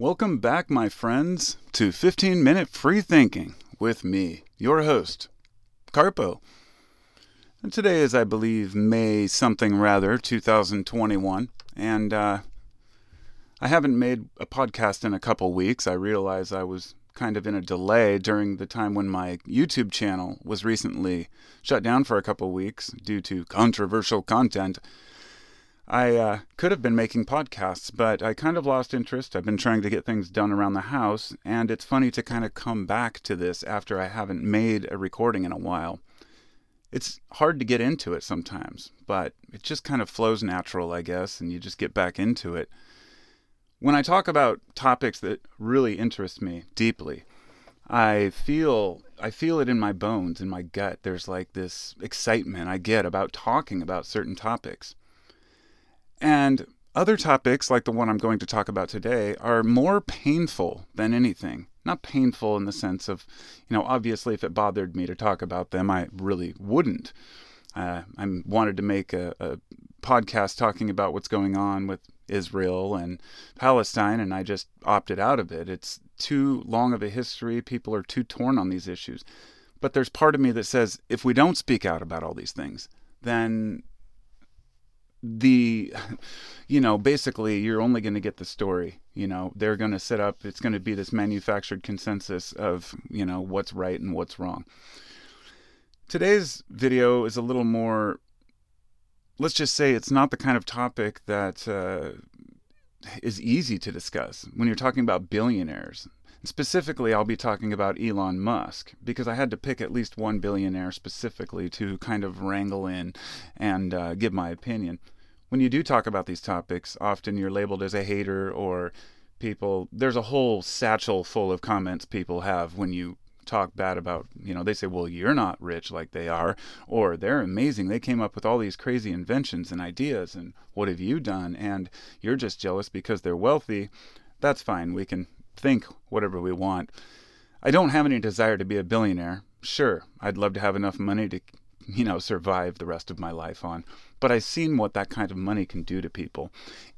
Welcome back, my friends, to 15 Minute Free Thinking with me, your host, Carpo. And today is, I believe, May something rather, 2021. And uh, I haven't made a podcast in a couple weeks. I realize I was kind of in a delay during the time when my YouTube channel was recently shut down for a couple weeks due to controversial content. I uh, could have been making podcasts, but I kind of lost interest. I've been trying to get things done around the house, and it's funny to kind of come back to this after I haven't made a recording in a while. It's hard to get into it sometimes, but it just kind of flows natural, I guess, and you just get back into it. When I talk about topics that really interest me deeply, I feel I feel it in my bones, in my gut. There's like this excitement I get about talking about certain topics. And other topics, like the one I'm going to talk about today, are more painful than anything. Not painful in the sense of, you know, obviously, if it bothered me to talk about them, I really wouldn't. Uh, I wanted to make a, a podcast talking about what's going on with Israel and Palestine, and I just opted out of it. It's too long of a history. People are too torn on these issues. But there's part of me that says if we don't speak out about all these things, then the you know basically you're only going to get the story you know? They're going to set up it's going to be this manufactured consensus of you know what's right and what's wrong. Today's video is a little more let's just say it's not the kind of topic that uh, is easy to discuss. When you're talking about billionaires Specifically, I'll be talking about Elon Musk because I had to pick at least one billionaire specifically to kind of wrangle in and uh, give my opinion. When you do talk about these topics, often you're labeled as a hater or people. There's a whole satchel full of comments people have when you talk bad about, you know, they say, well, you're not rich like they are, or they're amazing. They came up with all these crazy inventions and ideas, and what have you done? And you're just jealous because they're wealthy. That's fine. We can think whatever we want. I don't have any desire to be a billionaire. Sure, I'd love to have enough money to, you know, survive the rest of my life on. But I've seen what that kind of money can do to people.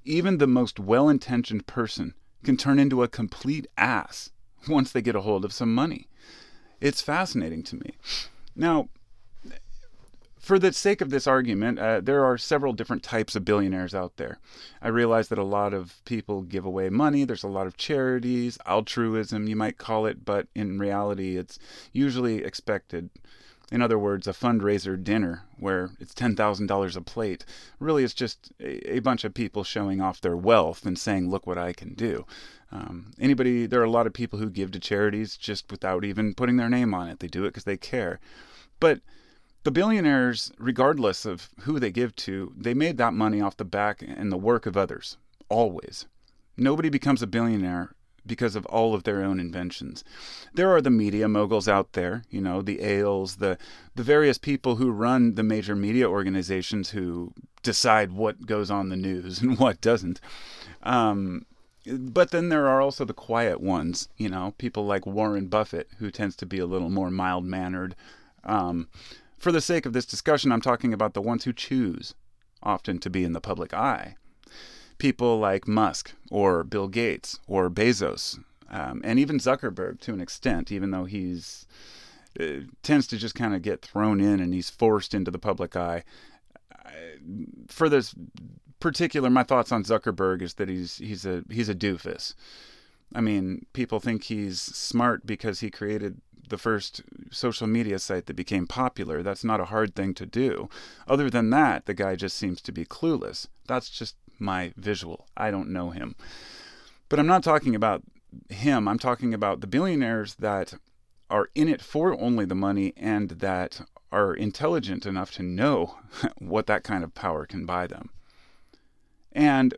Even the most well intentioned person can turn into a complete ass once they get a hold of some money. It's fascinating to me. Now, for the sake of this argument, uh, there are several different types of billionaires out there. I realize that a lot of people give away money. There's a lot of charities, altruism, you might call it, but in reality, it's usually expected. In other words, a fundraiser dinner where it's $10,000 a plate. Really, it's just a, a, bunch of people showing off their wealth and saying, look what I can do. Um, anybody, there are a lot of people who give to charities just without even putting their name on it. They do it because they care. But the billionaires, regardless of who they give to, they made that money off the back and the work of others, always. Nobody becomes a billionaire because of all of their own inventions. There are the media moguls out there, you know, the Ailes, the the various people who run the major media organizations who decide what goes on the news and what doesn't. Um, but then there are also the quiet ones, you know, people like Warren Buffett, who tends to be a little more mild mannered. Um, for the sake of this discussion, I'm talking about the ones who choose often to be in the public eye. People like Musk or Bill Gates or Bezos, um, and even Zuckerberg to an extent, even though he's uh, tends to just kind of get thrown in and he's forced into the public eye. for this particular, my thoughts on Zuckerberg is that he's he's a he's a doofus. I mean, people think he's smart because he created the first social media site that became popular. That's not a hard thing to do. Other than that, the guy just seems to be clueless. That's just my visual. I don't know him. But I'm not talking about him. I'm talking about the billionaires that are in it for only the money and that are intelligent enough to know what that kind of power can buy them. And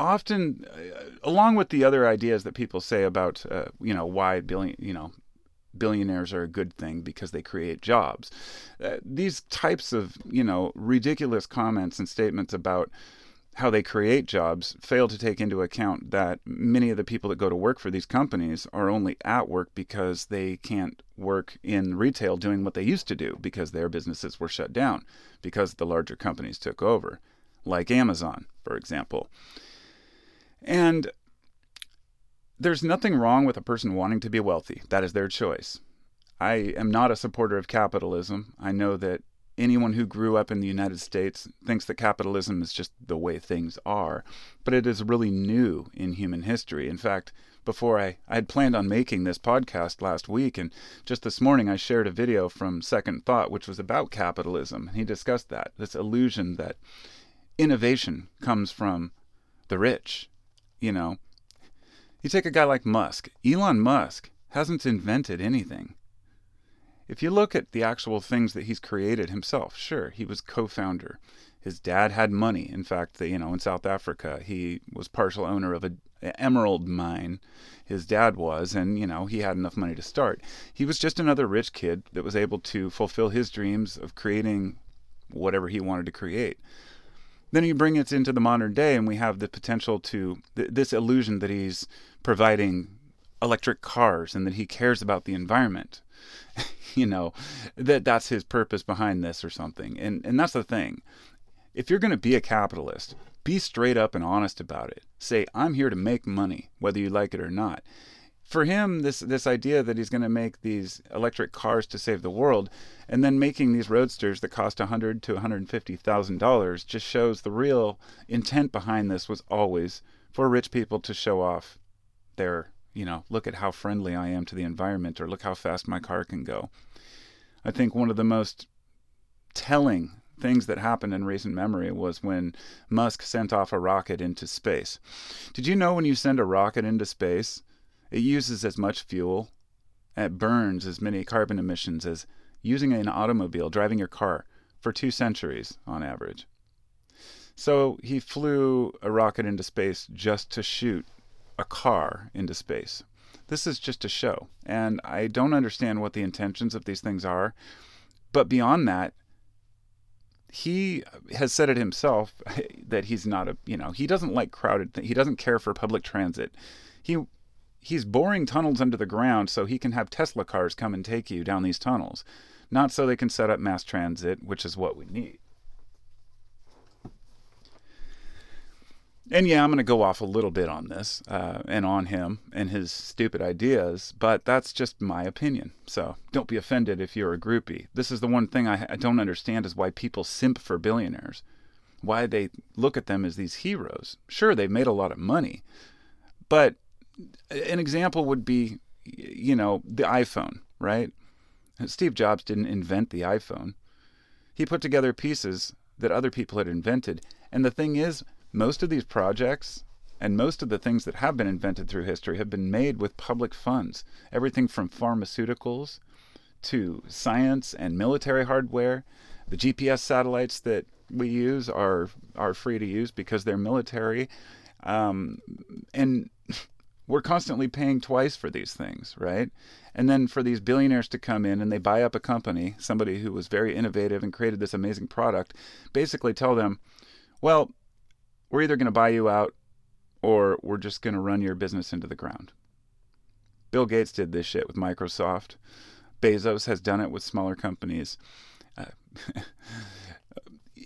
often, uh, along with the other ideas that people say about, uh, you know, why billion, you know, billionaires are a good thing because they create jobs. Uh, these types of, you know, ridiculous comments and statements about how they create jobs fail to take into account that many of the people that go to work for these companies are only at work because they can't work in retail doing what they used to do because their businesses were shut down because the larger companies took over, like Amazon, for example. And there's nothing wrong with a person wanting to be wealthy. That is their choice. I am not a supporter of capitalism. I know that anyone who grew up in the United States thinks that capitalism is just the way things are, but it is really new in human history. In fact, before I, I had planned on making this podcast last week, and just this morning I shared a video from Second Thought, which was about capitalism. He discussed that this illusion that innovation comes from the rich. You know, you take a guy like Musk, Elon Musk hasn't invented anything. If you look at the actual things that he's created himself, sure, he was co-founder. His dad had money. In fact, the, you know, in South Africa, he was partial owner of a emerald mine. His dad was, and you know, he had enough money to start. He was just another rich kid that was able to fulfill his dreams of creating whatever he wanted to create. Then you bring it into the modern day, and we have the potential to th- this illusion that he's providing electric cars and that he cares about the environment. you know, that that's his purpose behind this or something. And and that's the thing. If you're going to be a capitalist, be straight up and honest about it. Say, I'm here to make money, whether you like it or not. For him, this this idea that he's going to make these electric cars to save the world, and then making these roadsters that cost a hundred to one hundred fifty thousand dollars, just shows the real intent behind this was always for rich people to show off their you know, look at how friendly I am to the environment or look how fast my car can go. I think one of the most telling things that happened in recent memory was when Musk sent off a rocket into space. Did you know when you send a rocket into space, it uses as much fuel, it burns as many carbon emissions as using an automobile, driving your car, for two centuries on average. So he flew a rocket into space just to shoot a car into space. This is just a show, and I don't understand what the intentions of these things are. But beyond that, he has said it himself that he's not a you know he doesn't like crowded th- he doesn't care for public transit he he's boring tunnels under the ground so he can have tesla cars come and take you down these tunnels not so they can set up mass transit which is what we need and yeah, I'm going to go off a little bit on this uh, and on him and his stupid ideas, but that's just my opinion. So don't be offended if you're a groupie. This is the one thing I, I don't understand is why people simp for billionaires, why they look at them as these heroes. Sure, they've made a lot of money, but an example would be, you know, the iPhone, right? Steve Jobs didn't invent the iPhone. He put together pieces that other people had invented. And the thing is, most of these projects and most of the things that have been invented through history have been made with public funds. Everything from pharmaceuticals to science and military hardware. The GPS satellites that we use are are free to use because they're military, um, and we're constantly paying twice for these things, right? And then for these billionaires to come in and they buy up a company, somebody who was very innovative and created this amazing product, basically tell them, well, we're either going to buy you out or we're just going to run your business into the ground. Bill Gates did this shit with Microsoft. Bezos has done it with smaller companies. Uh,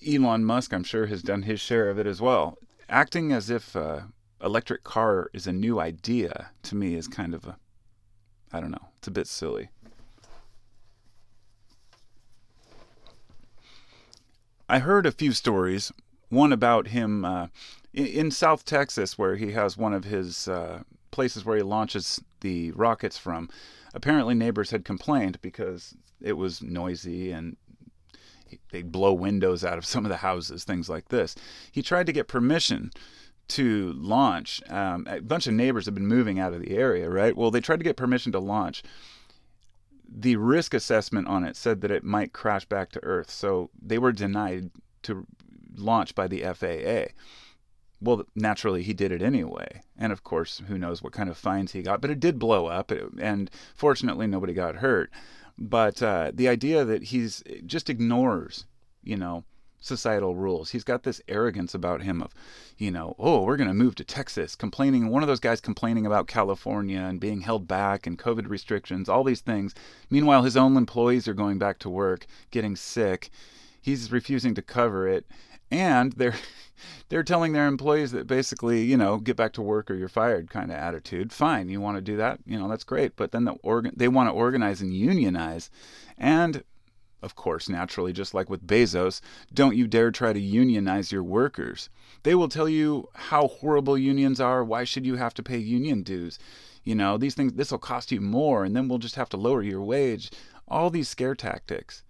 Elon Musk, I'm sure, has done his share of it as well. Acting as if uh, electric car is a new idea to me is kind of a, I don't know, it's a bit silly. I heard a few stories one about him uh, in, South Texas, where he has one of his uh, places where he launches the rockets from. Apparently, neighbors had complained because it was noisy and they'd blow windows out of some of the houses, things like this. He tried to get permission to launch. Um, a bunch of neighbors have been moving out of the area, right? Well, they tried to get permission to launch. The risk assessment on it said that it might crash back to Earth, so they were denied to launch by the FAA. Well, naturally, he did it anyway. And of course, who knows what kind of fines he got, but it did blow up, and fortunately, nobody got hurt. But uh, the idea that he's just ignores, you know, societal rules. He's got this arrogance about him of, you know, oh, we're going to move to Texas, complaining, one of those guys complaining about California and being held back and COVID restrictions, all these things. Meanwhile, his own employees are going back to work, getting sick he's refusing to cover it, and they're they're telling their employees that basically, you know, get back to work or you're fired kind of attitude. Fine, you want to do that, you know, that's great. But then the organ they want to organize and unionize, and of course, naturally, just like with Bezos, don't you dare try to unionize your workers. They will tell you how horrible unions are. Why should you have to pay union dues? You know, these things, this will cost you more, and then we'll just have to lower your wage. All these scare tactics.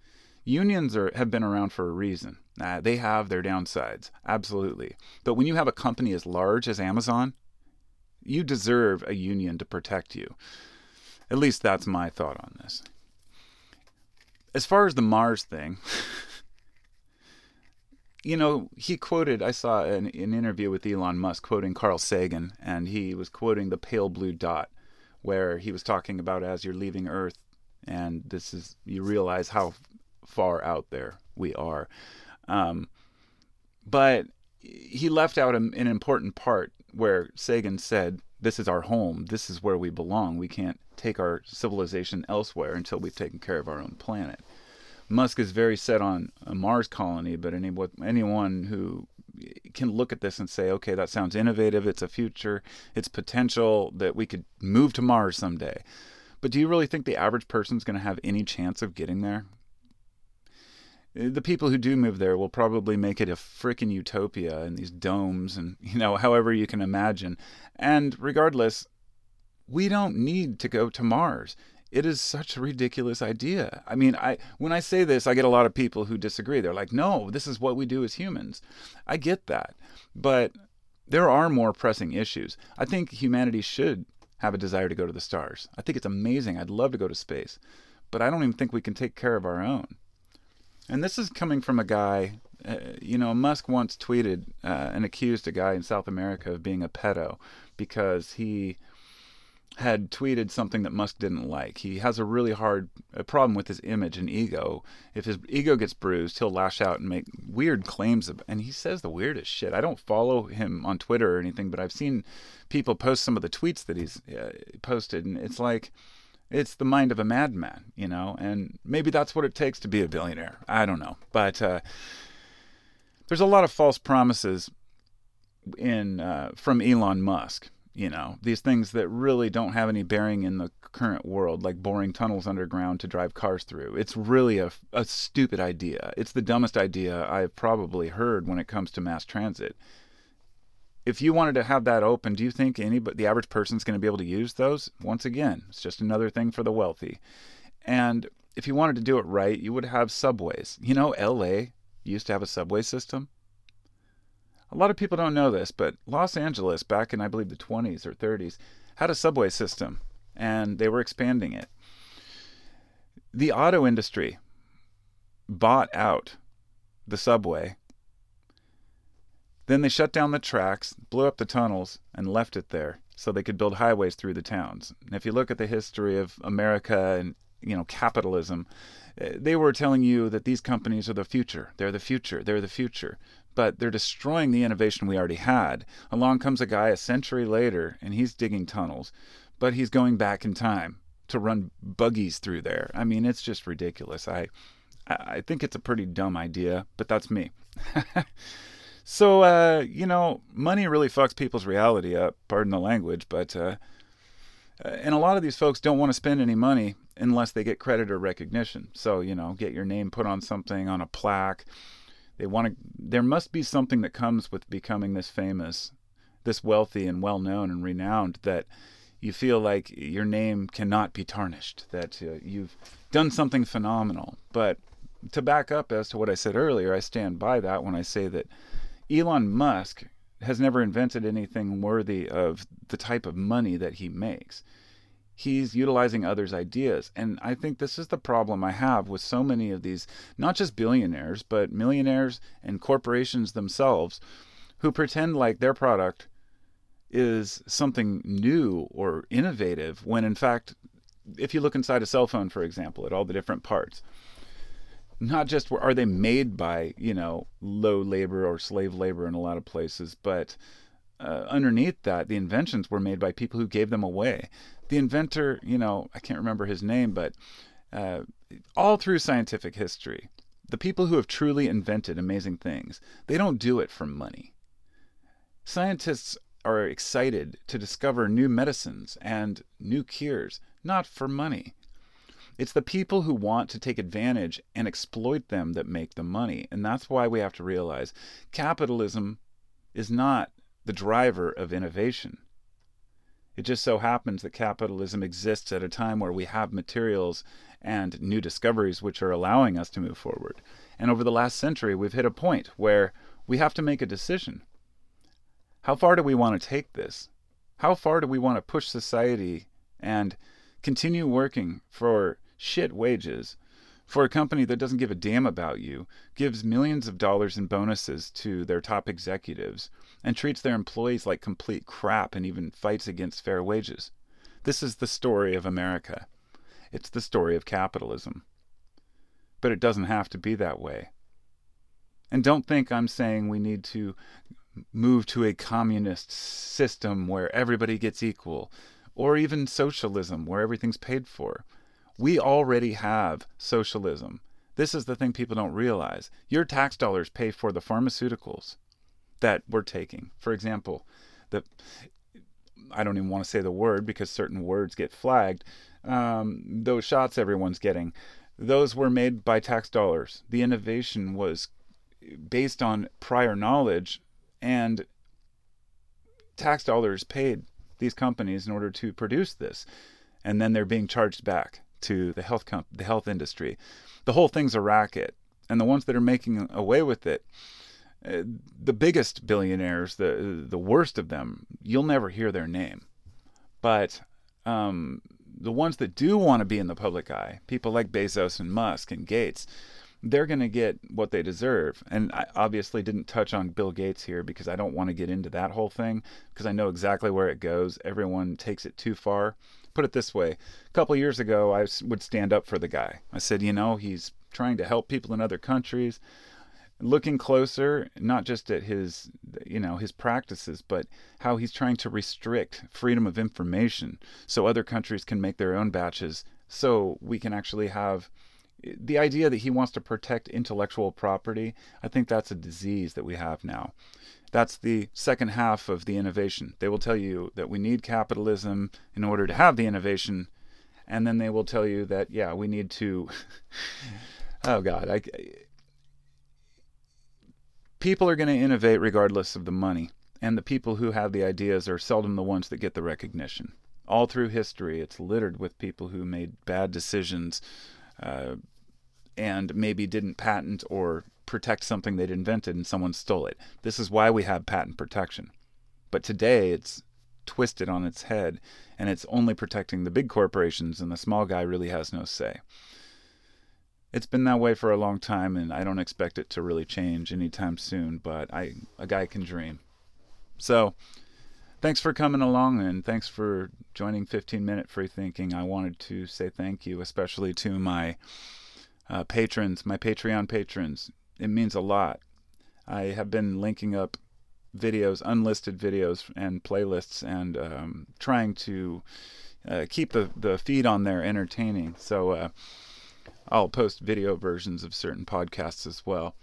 Unions are, have been around for a reason. Uh, they have their downsides, absolutely. But when you have a company as large as Amazon, you deserve a union to protect you. At least that's my thought on this as far as the Mars thing, you know, he quoted, I saw an, an, interview with Elon Musk quoting Carl Sagan, and he was quoting the pale blue dot, where he was talking about as you're leaving Earth, and this is, you realize how far out there we are. Um, but he left out an, an important part where Sagan said, This is our home, this is where we belong. We can't take our civilization elsewhere until we've taken care of our own planet. Musk is very set on a Mars colony, but any, anyone who can look at this and say, okay, that sounds innovative, it's a future, it's potential that we could move to Mars someday. But do you really think the average person's going to have any chance of getting there? The people who do move there will probably make it a freaking utopia in these domes and, you know, however you can imagine. And regardless, we don't need to go to Mars. It is such a ridiculous idea. I mean, I when I say this, I get a lot of people who disagree. They're like, "No, this is what we do as humans." I get that. But there are more pressing issues. I think humanity should have a desire to go to the stars. I think it's amazing. I'd love to go to space. But I don't even think we can take care of our own. And this is coming from a guy, uh, you know, Musk once tweeted uh, and accused a guy in South America of being a pedo because he had tweeted something that Musk didn't like. He has a really hard a problem with his image and ego. If his ego gets bruised, he'll lash out and make weird claims. Of, and he says the weirdest shit. I don't follow him on Twitter or anything, but I've seen people post some of the tweets that he's uh, posted, and it's like it's the mind of a madman, you know. And maybe that's what it takes to be a billionaire. I don't know, but uh, there's a lot of false promises in uh, from Elon Musk you know these things that really don't have any bearing in the current world like boring tunnels underground to drive cars through. It's really a, a stupid idea. It's the dumbest idea i've probably heard when it comes to mass transit. If you wanted to have that open do you think anybody the average person's going to be able to use those? Once again it's just another thing for the wealthy. And if you wanted to do it right you would have subways. You know la used to have a subway system a lot of people don't know this, but Los Angeles, back in I believe the 20s or 30s, had a subway system and they were expanding it. The auto industry bought out the subway. Then they shut down the tracks, blew up the tunnels, and left it there so they could build highways through the towns. And if you look at the history of America and you know capitalism, eh, they were telling you that these companies are the future. They're the future. They're the future but they're destroying the innovation we already had. Along comes a guy a century later, and he's digging tunnels, but he's going back in time to run buggies through there. I mean, it's just ridiculous. I, I think it's a pretty dumb idea, but that's me. so, uh, you know, money really fucks people's reality up. Pardon the language, but uh, and a lot of these folks don't want to spend any money unless they get credit or recognition. So, you know, get your name put on something on a plaque they want to. There must be something that comes with becoming this famous, this wealthy and well known and renowned that you feel like your name cannot be tarnished. That uh, you've done something phenomenal. But to back up as to what I said earlier, I stand by that when I say that Elon Musk has never invented anything worthy of the type of money that he makes he's utilizing others' ideas. And I think this is the problem I have with so many of these, not just billionaires, but millionaires and corporations themselves who pretend like their product is something new or innovative when in fact if you look inside a cell phone for example at all the different parts not just are they made by you know low labor or slave labor in a lot of places but uh, underneath that the inventions were made by people who gave them away the inventor, you know, I can't remember his name, but uh, all through scientific history, the people who have truly invented amazing things, they don't do it for money. Scientists are excited to discover new medicines and new cures, not for money. It's the people who want to take advantage and exploit them that make the money. And that's why we have to realize capitalism is not the driver of innovation. It just so happens that capitalism exists at a time where we have materials and new discoveries which are allowing us to move forward. And over the last century, we've hit a point where we have to make a decision. How far do we want to take this? How far do we want to push society and continue working for shit wages for a company that doesn't give a damn about you, gives millions of dollars in bonuses to their top executives, and treats their employees like complete crap and even fights against fair wages? This is the story of America. It's the story of capitalism. But it doesn't have to be that way. And don't think I'm saying we need to move to a communist system where everybody gets equal, or even socialism where everything's paid for. We already have socialism. This is the thing people don't realize. Your tax dollars pay for the pharmaceuticals that we're taking. For example, the I don't even want to say the word because certain words get flagged um, those shots everyone's getting, those were made by tax dollars. The innovation was based on prior knowledge, and tax dollars paid these companies in order to produce this, and then they're being charged back to the health comp- the health industry. The whole thing's a racket, and the ones that are making away with it. Uh, the biggest billionaires, the the worst of them, you'll never hear their name, but um, the ones that do want to be in the public eye, people like Bezos and Musk and Gates, they're going to get what they deserve. And I obviously didn't touch on Bill Gates here because I don't want to get into that whole thing because I know exactly where it goes. Everyone takes it too far. Put it this way a couple years ago, I would stand up for the guy. I said, you know, he's trying to help people in other countries looking closer not just at his you know his practices but how he's trying to restrict freedom of information so other countries can make their own batches so we can actually have the idea that he wants to protect intellectual property i think that's a disease that we have now that's the second half of the innovation they will tell you that we need capitalism in order to have the innovation and then they will tell you that yeah we need to oh god i people are going to innovate regardless of the money, and the people who have the ideas are seldom the ones that get the recognition. All through history, it's littered with people who made bad decisions uh, and maybe didn't patent or protect something they'd invented and someone stole it. This is why we have patent protection. But today, it's twisted on its head, and it's only protecting the big corporations, and the small guy really has no say it's been that way for a long time, and I don't expect it to really change anytime soon. But I, a guy can dream. So, thanks for coming along, and thanks for joining 15 Minute Free Thinking. I wanted to say thank you, especially to my uh, patrons, my Patreon patrons. It means a lot. I have been linking up videos, unlisted videos, and playlists, and um, trying to uh, keep the the feed on there entertaining. So. Uh, I'll post video versions of certain podcasts as well.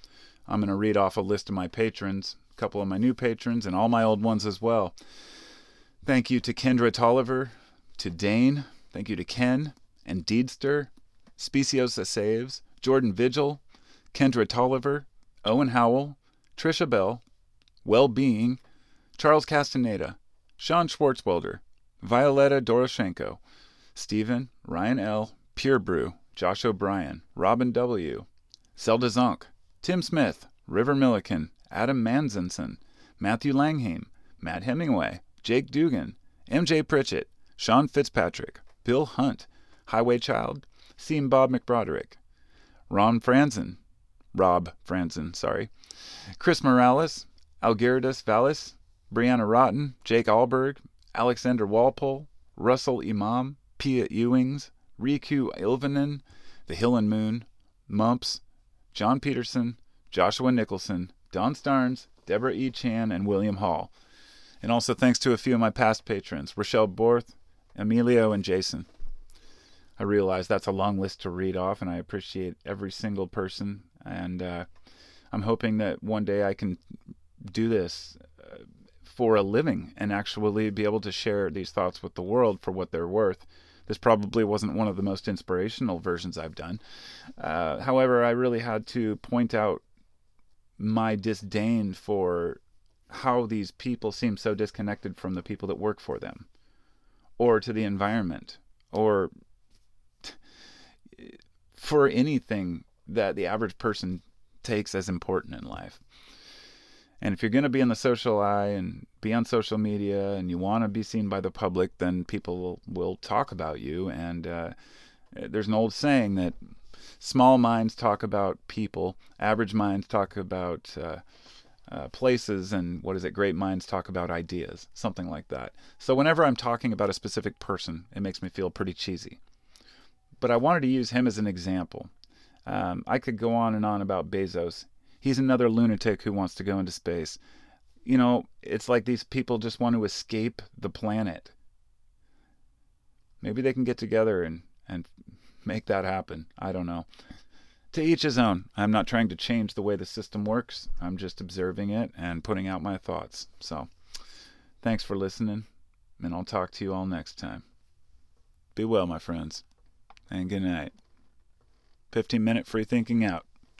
I'm going to read off a list of my patrons, a couple of my new patrons, and all my old ones as well. Thank you to Kendra Tolliver, to Dane, thank you to Ken and Deedster, Speciosa Saves, Jordan Vigil, Kendra Tolliver, Owen Howell, Trisha Bell, Well Being, Charles Castaneda, Sean Schwartzwelder, Violetta Doroshenko, Stephen, Ryan L., Pure Brew, Josh O'Brien, Robin W., Zelda Zonk, Tim Smith, River Milliken, Adam Manzinson, Matthew Langhaim, Matt Hemingway, Jake Dugan, MJ Pritchett, Sean Fitzpatrick, Bill Hunt, Highway Child, Seam Bob McBroderick, Ron Franzen, Rob Franzen, sorry, Chris Morales, Algeridas Vallis, Brianna Rotten, Jake Alberg, Alexander Walpole, Russell Imam, Pia Ewings, Riku Ilvanen, The Hill and Moon, Mumps, John Peterson, Joshua Nicholson, Don Starnes, Deborah E. Chan, and William Hall. And also thanks to a few of my past patrons, Rochelle Borth, Emilio, and Jason. I realize that's a long list to read off, and I appreciate every single person. And uh, I'm hoping that one day I can do this uh, for a living and actually be able to share these thoughts with the world for what they're worth. This probably wasn't one of the most inspirational versions I've done. Uh, however, I really had to point out my disdain for how these people seem so disconnected from the people that work for them or to the environment or for anything that the average person takes as important in life. And if you're going to be in the social eye and be on social media and you want to be seen by the public, then people will, will talk about you. And uh, there's an old saying that small minds talk about people, average minds talk about uh, uh, places, and what is it? Great minds talk about ideas, something like that. So whenever I'm talking about a specific person, it makes me feel pretty cheesy. But I wanted to use him as an example. Um, I could go on and on about Bezos. He's another lunatic who wants to go into space. You know, it's like these people just want to escape the planet. Maybe they can get together and, and make that happen. I don't know. To each his own. I'm not trying to change the way the system works. I'm just observing it and putting out my thoughts. So, thanks for listening, and I'll talk to you all next time. Be well, my friends and good night. 15 minute free thinking out.